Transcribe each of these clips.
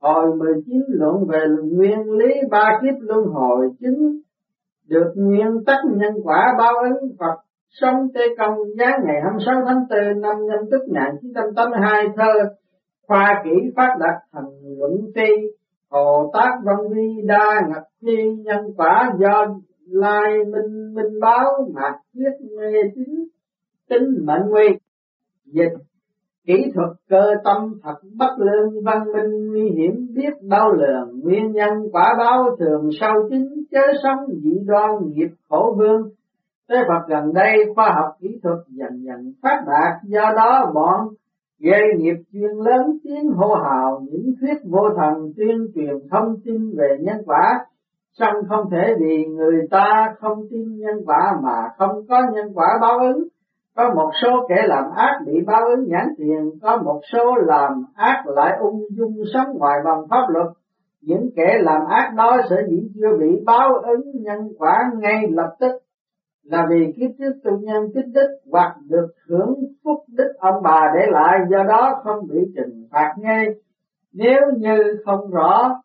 Hồi 19 luận về nguyên lý ba kiếp luân hồi chính được nguyên tắc nhân quả báo ứng Phật sống tê công giá ngày 26 tháng 4 năm nhâm tức 1982 thơ khoa kỹ phát đạt thành luận phi, Hồ Tác Văn Vi đa ngập phi nhân quả do lai minh minh báo mạt viết mê tín tính mệnh nguy dịch kỹ thuật cơ tâm thật bất lương, văn minh nguy hiểm biết đau lường nguyên nhân quả báo thường sau chính chớ sống dị đoan nghiệp khổ vương. Thế Phật gần đây khoa học kỹ thuật dần dần phát đạt, do đó bọn gây nghiệp chuyên lớn tiếng hô hào, những thuyết vô thần tuyên truyền thông tin về nhân quả. Song không thể vì người ta không tin nhân quả mà không có nhân quả báo ứng có một số kẻ làm ác bị báo ứng nhãn tiền, có một số làm ác lại ung dung sống ngoài vòng pháp luật. Những kẻ làm ác đó sẽ dĩ chưa bị báo ứng nhân quả ngay lập tức là vì kiếp trước tu nhân tích đức hoặc được hưởng phúc đức ông bà để lại, do đó không bị trừng phạt ngay. Nếu như không rõ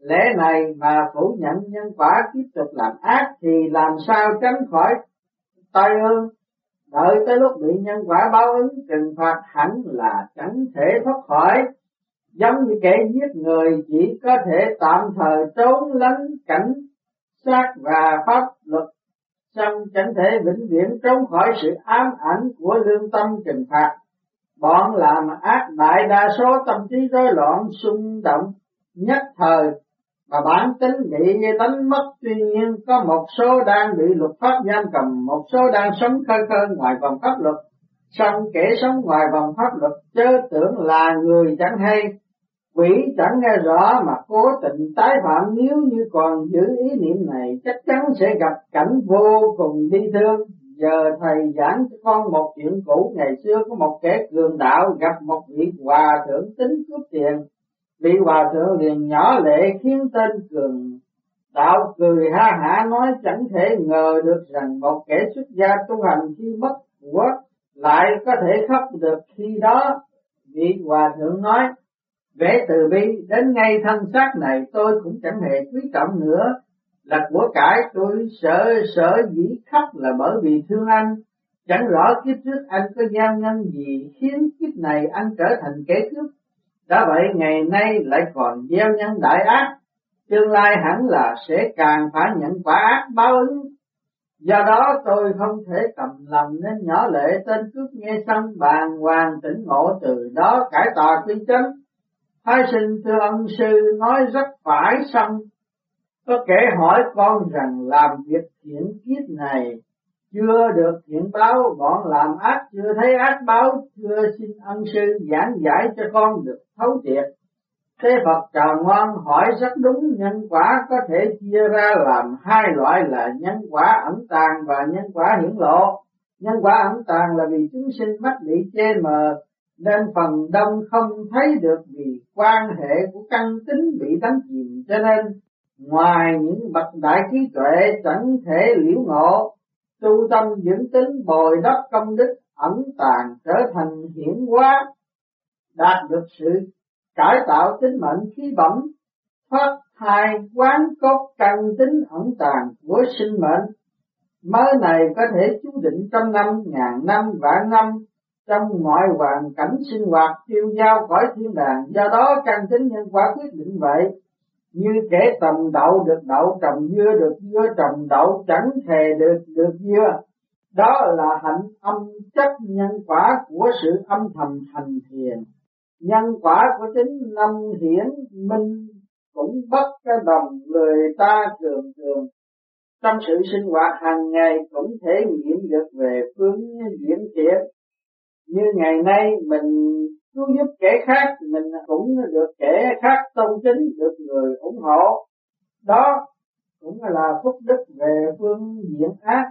lẽ này mà phủ nhận nhân quả tiếp tục làm ác thì làm sao tránh khỏi tai ương? Đợi tới lúc bị nhân quả báo ứng, trừng phạt hẳn là chẳng thể thoát khỏi giống như kẻ giết người, chỉ có thể tạm thời trốn lánh cảnh sát và pháp luật song chẳng thể vĩnh viễn trốn khỏi sự ám ảnh của lương tâm trừng phạt. Bọn làm ác đại đa số tâm trí rối loạn, xung động, nhất thời và bản tính bị đánh mất, tuy nhiên có một số đang bị luật pháp giam cầm, một số đang sống khơi khơi ngoài vòng pháp luật. Song kẻ sống ngoài vòng pháp luật, chớ tưởng là người chẳng hay. Quỷ chẳng nghe rõ mà cố tình tái phạm, nếu như còn giữ ý niệm này, chắc chắn sẽ gặp cảnh vô cùng bi thương. Giờ thầy giảng cho con một chuyện cũ, ngày xưa có một kẻ cường đạo gặp một vị hòa thượng tính cướp tiền vị hòa thượng liền nhỏ lệ khiến tên cường đạo cười ha hả nói chẳng thể ngờ được rằng một kẻ xuất gia tu hành khi mất của lại có thể khóc được khi đó vị hòa thượng nói Vẻ từ bi đến ngay thân xác này tôi cũng chẳng hề quý trọng nữa, là của cải tôi sợ sợ dĩ khóc là bởi vì thương anh. Chẳng rõ kiếp trước anh có giao nhân gì khiến kiếp này anh trở thành kẻ cướp. Đã vậy ngày nay lại còn gieo nhân đại ác, tương lai hẳn là sẽ càng phải nhận quả ác báo ứng. Do đó tôi không thể cầm lòng nên nhỏ lệ tên cướp nghe xong bàn hoàng tỉnh ngộ từ đó cải tà quy chánh Thái sinh thưa ân sư nói rất phải xong. Có kẻ hỏi con rằng làm việc thiện kiếp này chưa được hiện báo, bọn làm ác chưa thấy ác báo, chưa xin ân sư giảng giải cho con được thấu triệt. Thế Phật chào ngoan hỏi rất đúng nhân quả có thể chia ra làm hai loại là nhân quả ẩn tàng và nhân quả hiển lộ. Nhân quả ẩn tàng là vì chúng sinh mắt bị che mờ nên phần đông không thấy được vì quan hệ của căn tính bị đánh chìm cho nên ngoài những bậc đại trí tuệ chẳng thể liễu ngộ tu tâm dưỡng tính bồi đắp công đức ẩn tàng trở thành hiển hóa, đạt được sự cải tạo tính mệnh khí bẩm, thoát thai quán cốt căn tính ẩn tàng của sinh mệnh. Mới này có thể chú định trăm năm ngàn năm vạn năm, trong mọi hoàn cảnh sinh hoạt tiêu giao khỏi thiên đàng. Do đó, căn tính nhân quả quyết định vậy như kẻ trồng đậu được đậu trồng dưa, được dưa trồng đậu chẳng thề được được dưa. Đó là hạnh âm chất nhân quả của sự âm thầm thành thiền. Nhân quả của chính năm hiển, minh cũng bất cái đồng người ta thường thường. Trong sự sinh hoạt hàng ngày cũng thể nghiệm được về phương diễn thiện. Như ngày nay mình cứu giúp kẻ khác mình cũng được kẻ khác tôn kính, được người ủng hộ. Đó cũng là phúc đức về phương diện ác.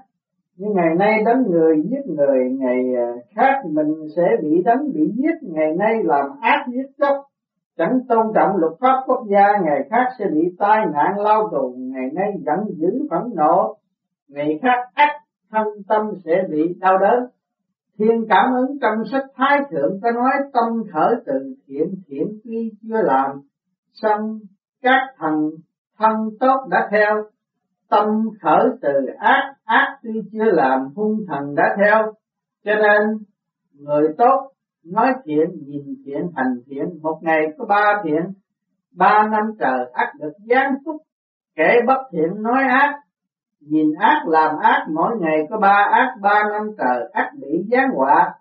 Nhưng ngày nay đánh người giết người, ngày à, khác mình sẽ bị đánh, bị giết. Ngày nay làm ác giết chóc, chẳng tôn trọng luật pháp quốc gia. Ngày khác sẽ bị tai nạn lao tù ngày nay giận dữ phẫn nộ. Ngày khác ác, thân tâm sẽ bị đau đớn. Thiên cảm ứng trong sách Thái Thượng có nói tâm khởi từ thiện thiện tuy chưa làm, xong các thần thân tốt đã theo. Tâm khởi từ ác ác tuy chưa làm hung thần đã theo. Cho nên người tốt nói thiện nhìn thiện hành thiện một ngày có ba thiện ba năm trời ác được giáng phúc kẻ bất thiện nói ác nhìn ác làm ác, mỗi ngày có ba ác, ba năm trời ác bị giáng họa.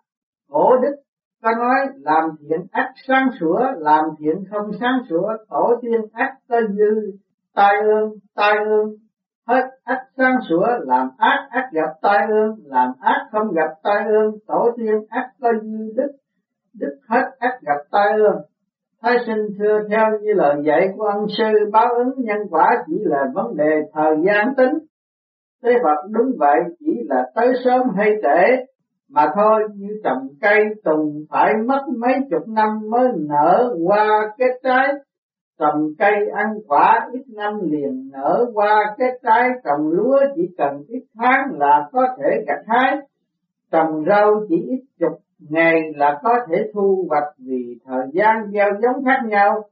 Cổ đức ta nói, làm thiện ác sáng sủa, làm thiện không sáng sủa. Tổ tiên ác có dư, tai ương tai ương. Hết ác sáng sủa, làm ác ác gặp tai ương. Làm ác không gặp tai ương, tổ tiên ác có dư đức. Đức hết ác gặp tai ương. Thái sinh thưa theo như lời dạy của ân sư, báo ứng nhân quả chỉ là vấn đề thời gian tính. Thế Phật đúng vậy chỉ là tới sớm hay trễ, mà thôi, như trồng cây tùng phải mất mấy chục năm mới nở qua kết trái. Trồng cây ăn quả ít năm liền nở qua kết trái, trồng lúa chỉ cần ít tháng là có thể gặt hái. Trồng rau chỉ ít chục ngày là có thể thu hoạch vì thời gian gieo giống khác nhau.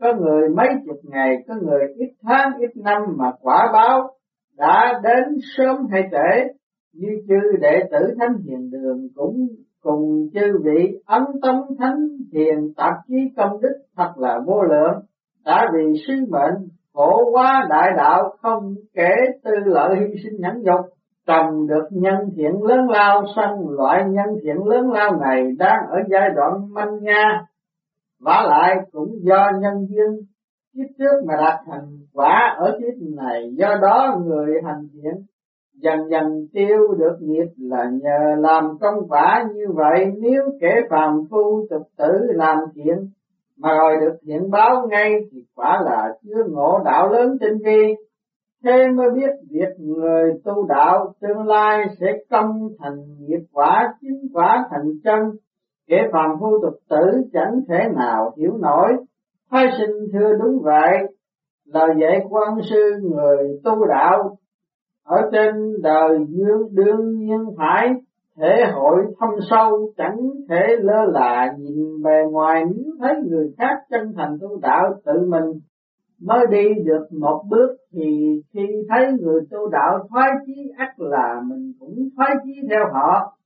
Có người mấy chục ngày, có người ít tháng, ít năm mà quả báo đã đến sớm hay trễ, như chư đệ tử thánh hiền đường cũng cùng chư vị ấn tâm thánh hiền tạp chí công đức thật là vô lượng. Đã vì sứ mệnh khổ quá đại đạo không kể tư lợi hy sinh nhẫn nhục, trồng được nhân thiện lớn lao sân loại nhân thiện lớn lao này đang ở giai đoạn manh nha. Vả lại cũng do nhân duyên kiếp trước mà đạt thành quả ở kiếp này, do đó người hành thiện dần dần tiêu được nghiệp là nhờ làm công quả như vậy. Nếu kẻ phàm phu tục tử làm thiện mà rồi được thiện báo ngay thì quả là chưa ngộ đạo lớn tinh vi. Thế mới biết việc người tu đạo tương lai sẽ công thành nghiệp quả chính quả thành chân. Kẻ phàm phu tục tử chẳng thể nào hiểu nổi thái sinh thưa đúng vậy. Lời dạy quan sư, người tu đạo, ở trên đời dương đương nhiên phải, thể hội thâm sâu, chẳng thể lơ là nhìn bề ngoài. Nếu thấy người khác chân thành tu đạo tự mình, mới đi được một bước, thì khi thấy người tu đạo thoái chí ắt là mình cũng thoái chí theo họ.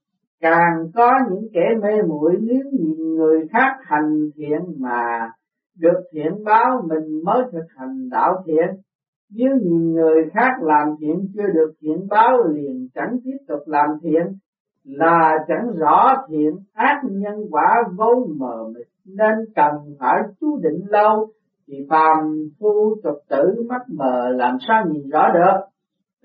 Càng có những kẻ mê muội, nếu nhìn người khác hành thiện mà được thiện báo mình mới thực hành đạo thiện. Nếu nhìn người khác làm thiện chưa được thiện báo liền chẳng tiếp tục làm thiện, là chẳng rõ thiện ác nhân quả vô mờ mịt. Nên cần phải chú định lâu, thì phàm phu tục tử mắt mờ làm sao nhìn rõ được?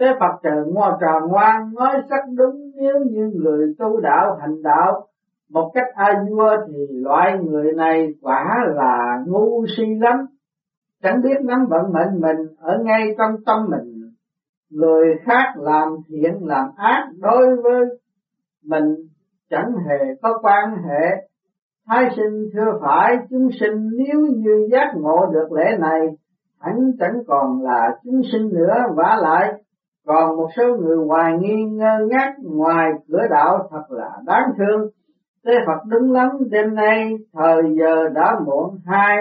Thế Phật trời ngoan tròn ngoan nói rất đúng, nếu như người tu đạo hành đạo một cách a vua thì loại người này quả là ngu si lắm. Chẳng biết nắm vận mệnh mình ở ngay trong tâm mình. Người khác làm thiện, làm ác đối với mình chẳng hề có quan hệ. Thái sinh thưa phải, chúng sinh nếu như giác ngộ được lễ này, hẳn chẳng còn là chúng sinh nữa, vả lại. Còn một số người hoài nghi, ngơ ngác, ngoài cửa đạo thật là đáng thương. Thế Phật đúng lắm đêm nay, thời giờ đã muộn hai.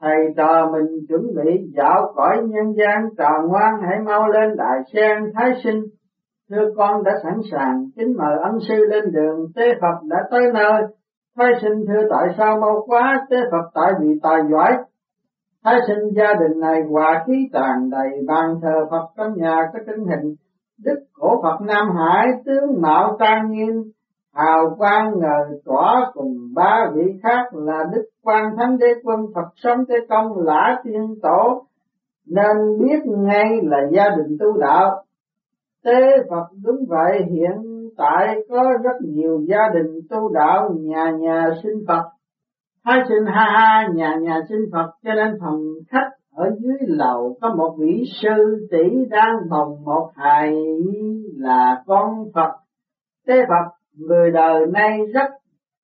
Thầy trò mình chuẩn bị dạo cõi nhân gian trò ngoan, hãy mau lên đại sen thái sinh. Thưa con đã sẵn sàng, kính mời ân sư lên đường. Tế phật đã tới nơi. Thái sinh thưa tại sao mau quá? Tế phật tại vì tài giỏi. Thái sinh gia đình này hòa khí tràn đầy, bàn thờ phật trong nhà có tinh hình. Đức cổ phật nam hải, tướng mạo trang nghiêm hào quang ngời tỏa cùng ba vị khác là đức quan thánh đế quân phật sống thế công lã tiên tổ. Nên biết ngay là gia đình tu đạo. Tế phật đúng vậy, hiện tại có rất nhiều gia đình tu đạo, nhà nhà sinh phật. Hai sinh ha ha, nhà nhà sinh phật, cho nên phòng khách ở dưới lầu có một vị sư tỷ đang bồng một hài là con phật. Tế phật người đời nay rất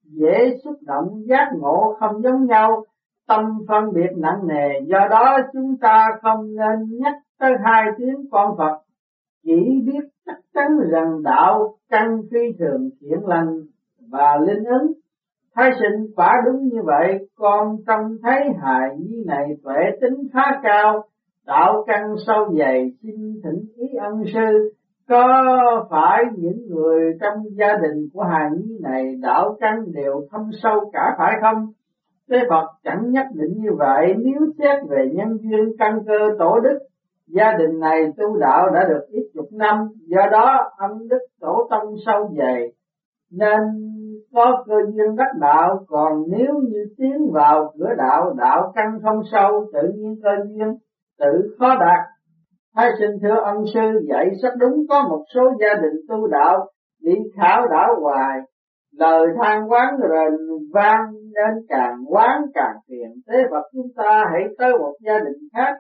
dễ xúc động giác ngộ không giống nhau tâm phân biệt nặng nề. Do đó chúng ta không nên nhắc tới hai tiếng con Phật. Chỉ biết chắc chắn rằng đạo căn phi thường thiện lành và linh ứng. Thái sinh quả đúng như vậy, con trông thấy hài nhi này tuệ tính khá cao, đạo căn sâu dày, xin thỉnh ý ân sư, có phải những người trong gia đình của hài nhi này đạo căn đều thâm sâu cả phải không? Thế Phật chẳng nhất định như vậy, nếu xét về nhân duyên căn cơ tổ đức, gia đình này tu đạo đã được ít chục năm, do đó âm đức tổ tông sâu dày, nên có cơ duyên đắc đạo, còn nếu như tiến vào cửa đạo, đạo căn không sâu, tự nhiên cơ duyên tự khó đạt. Thái sinh thưa ông sư dạy rất đúng có một số gia đình tu đạo đi khảo đảo hoài, lời than quán rồi vang nên càng quán càng phiền. Thế và chúng ta hãy tới một gia đình khác,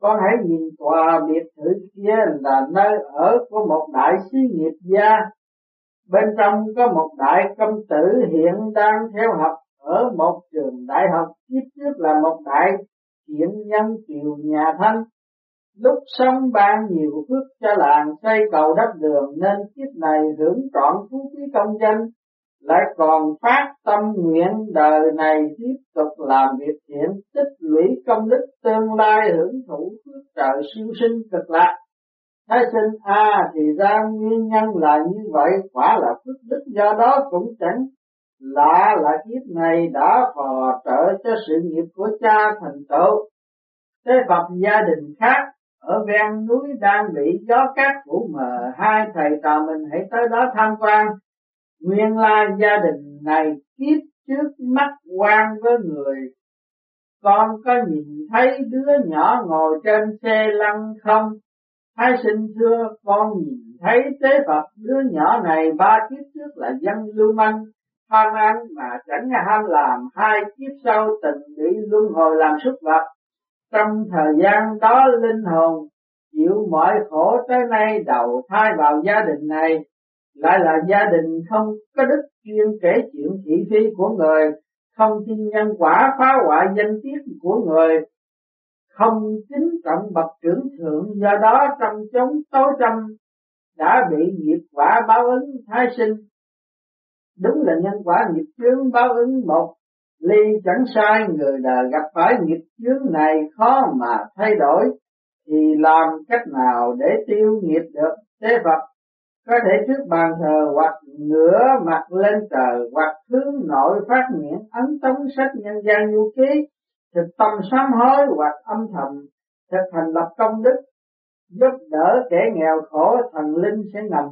con hãy nhìn tòa biệt thự kia là nơi ở của một đại sĩ nghiệp gia Bên trong có một đại công tử hiện đang theo học ở một trường đại học, kiếp trước là một đại thiện nhân kiều nhà thanh. Lúc sống ban nhiều phước cho làng xây cầu đắp đường nên kiếp này hưởng trọn phú quý công danh, lại còn phát tâm nguyện đời này tiếp tục làm việc thiện tích lũy công đức tương lai hưởng thụ phước trời siêu sinh cực lạc Thái sinh A à, thì ra nguyên nhân là như vậy, quả là phước đức do đó cũng chẳng lạ là kiếp này đã phò trợ cho sự nghiệp của cha thành tựu. Thế Phật gia đình khác ở ven núi đang bị gió cát phủ mờ, hai thầy trò mình hãy tới đó tham quan. Nguyên lai gia đình này kiếp trước mắt quan với người. Con có nhìn thấy đứa nhỏ ngồi trên xe lăn không? Thái sinh thưa con nhìn thấy tế Phật đứa nhỏ này ba kiếp trước là dân lưu manh, tham ăn mà chẳng ham làm, hai kiếp sau tình bị luân hồi làm súc vật. Trong thời gian đó linh hồn chịu mọi khổ tới nay đầu thai vào gia đình này, lại là gia đình không có đức chuyên kể chuyện thị phi của người, không tin nhân quả phá hoại danh tiết của người, không chính trọng bậc trưởng thượng do đó trong chống tối tâm đã bị nghiệp quả báo ứng thái sinh. Đúng là nhân quả nghiệp chướng báo ứng một ly chẳng sai, người đời gặp phải nghiệp chướng này khó mà thay đổi, thì làm cách nào để tiêu nghiệp được? Thế Phật có thể trước bàn thờ hoặc ngửa mặt lên trời hoặc hướng nội phát nguyện ấn tống sách nhân gian du ký, thực tâm sám hối hoặc âm thầm thực hành lập công đức. Giúp đỡ kẻ nghèo khổ, thần linh sẽ ngầm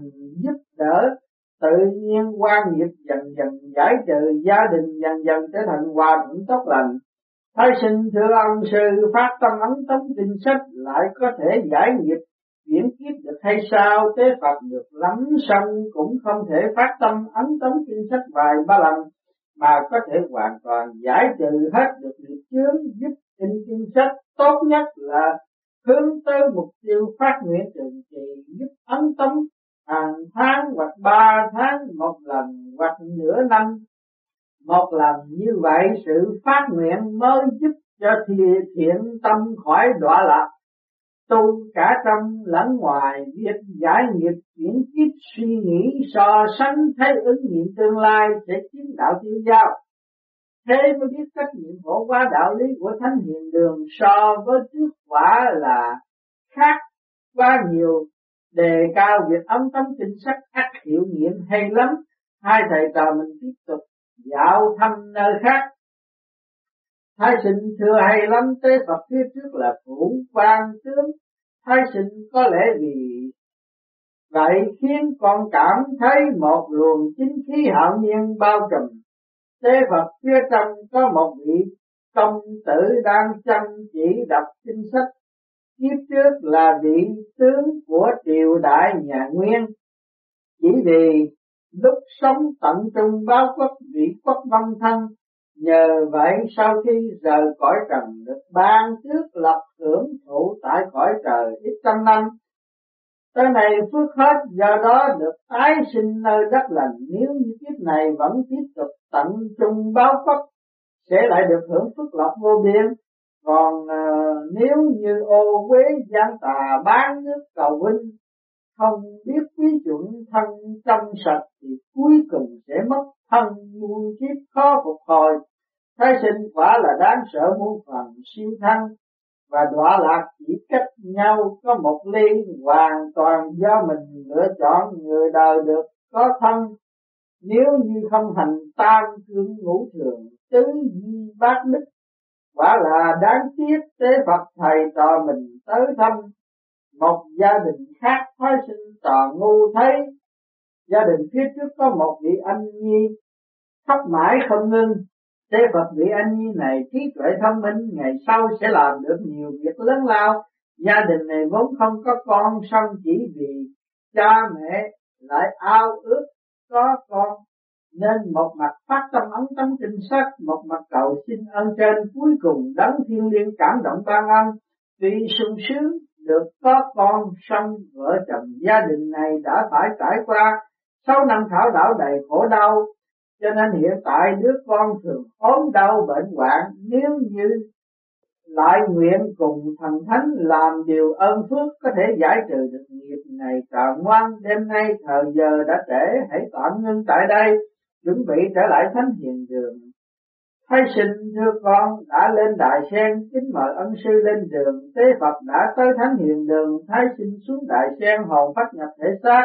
giúp đỡ tự nhiên quan nghiệp dần dần giải trừ, gia đình dần dần trở thành hòa thuận tốt lành. Thái sinh thưa ông sư phát tâm ấn tống kinh sách lại có thể giải nghiệp, chuyển kiếp được hay sao? Tế phật được lắm sân cũng không thể phát tâm ấn tống kinh sách vài ba lần, mà có thể hoàn toàn giải trừ hết được nghiệp chướng giúp kinh kinh sách. Tốt nhất là hướng tới mục tiêu phát nguyện trường trì giúp ấn tống hàng tháng hoặc ba tháng, một lần hoặc nửa năm. Một lần như vậy, sự phát nguyện mới giúp cho thiện tâm khỏi đọa lạc. Tu cả trong lẫn ngoài, việc giải nghiệp, chuyển kiếp suy nghĩ, so sánh thấy ứng nghiệm tương lai sẽ chiến đạo tiêu giao. Thế mới biết trách nhiệm phổ quá đạo lý của thánh hiền đường so với trước quả là khác quá nhiều đề cao việc ấm tấm tinh sách ác hiệu nghiệm hay lắm hai thầy trò mình tiếp tục dạo thăm nơi khác Thái sinh thưa hay lắm, tế Phật phía trước là phủ quan tướng Thái sinh có lẽ vì vậy khiến con cảm thấy một luồng chính khí hạo nhiên bao trùm. Tế Phật phía trong có một vị công tử đang chăm chỉ đọc kinh sách. Kiếp trước là vị tướng của triều đại nhà Nguyên. Chỉ vì lúc sống tận trung báo quốc vị quốc văn thân, Nhờ vậy sau khi rời cõi trần được ban trước lập hưởng thụ tại cõi trời ít trăm năm. Tới này phước hết, do đó được tái sinh nơi đất lành nếu như kiếp này vẫn tiếp tục tận trung báo phất sẽ lại được hưởng phước lộc vô biên. Còn uh, nếu như ô quế gian tà bán nước cầu vinh không biết quý chuẩn thân trong sạch thì cuối cùng sẽ mất thân muôn kiếp khó phục hồi. Thái sinh quả là đáng sợ muôn phần siêu thăng và đọa lạc chỉ cách nhau có một ly hoàn toàn do mình lựa chọn người đời được có thân. Nếu như không hành tam cương ngũ thường tứ di bát đức quả là đáng tiếc tế Phật thầy trò mình tới thăm một gia đình khác phái sinh trò ngu thấy. Gia đình phía trước có một vị anh nhi khóc mãi không ngưng. Thế Phật vị anh nhi này trí tuệ thông minh, ngày sau sẽ làm được nhiều việc lớn lao. Gia đình này vốn không có con, song chỉ vì cha mẹ lại ao ước có con nên một mặt phát tâm ấn tấm kinh sắc, một mặt cầu xin ơn trên cuối cùng đấng thiên liên cảm động ban ân, vì sung sướng được có con song vợ chồng gia đình này đã phải trải qua sáu năm thảo đảo đầy khổ đau. Cho nên hiện tại đứa con thường ốm đau bệnh hoạn nếu như lại nguyện cùng thần thánh làm điều ơn phước có thể giải trừ được nghiệp này càng ngoan đêm nay thời giờ đã trễ hãy tạm ngưng tại đây chuẩn bị trở lại thánh hiền đường. Thái sinh, thưa con, đã lên đại sen, kính mời ân sư lên đường. Tế Phật đã tới thánh hiền đường Thái sinh xuống đại sen, hồn phát nhập thể xác.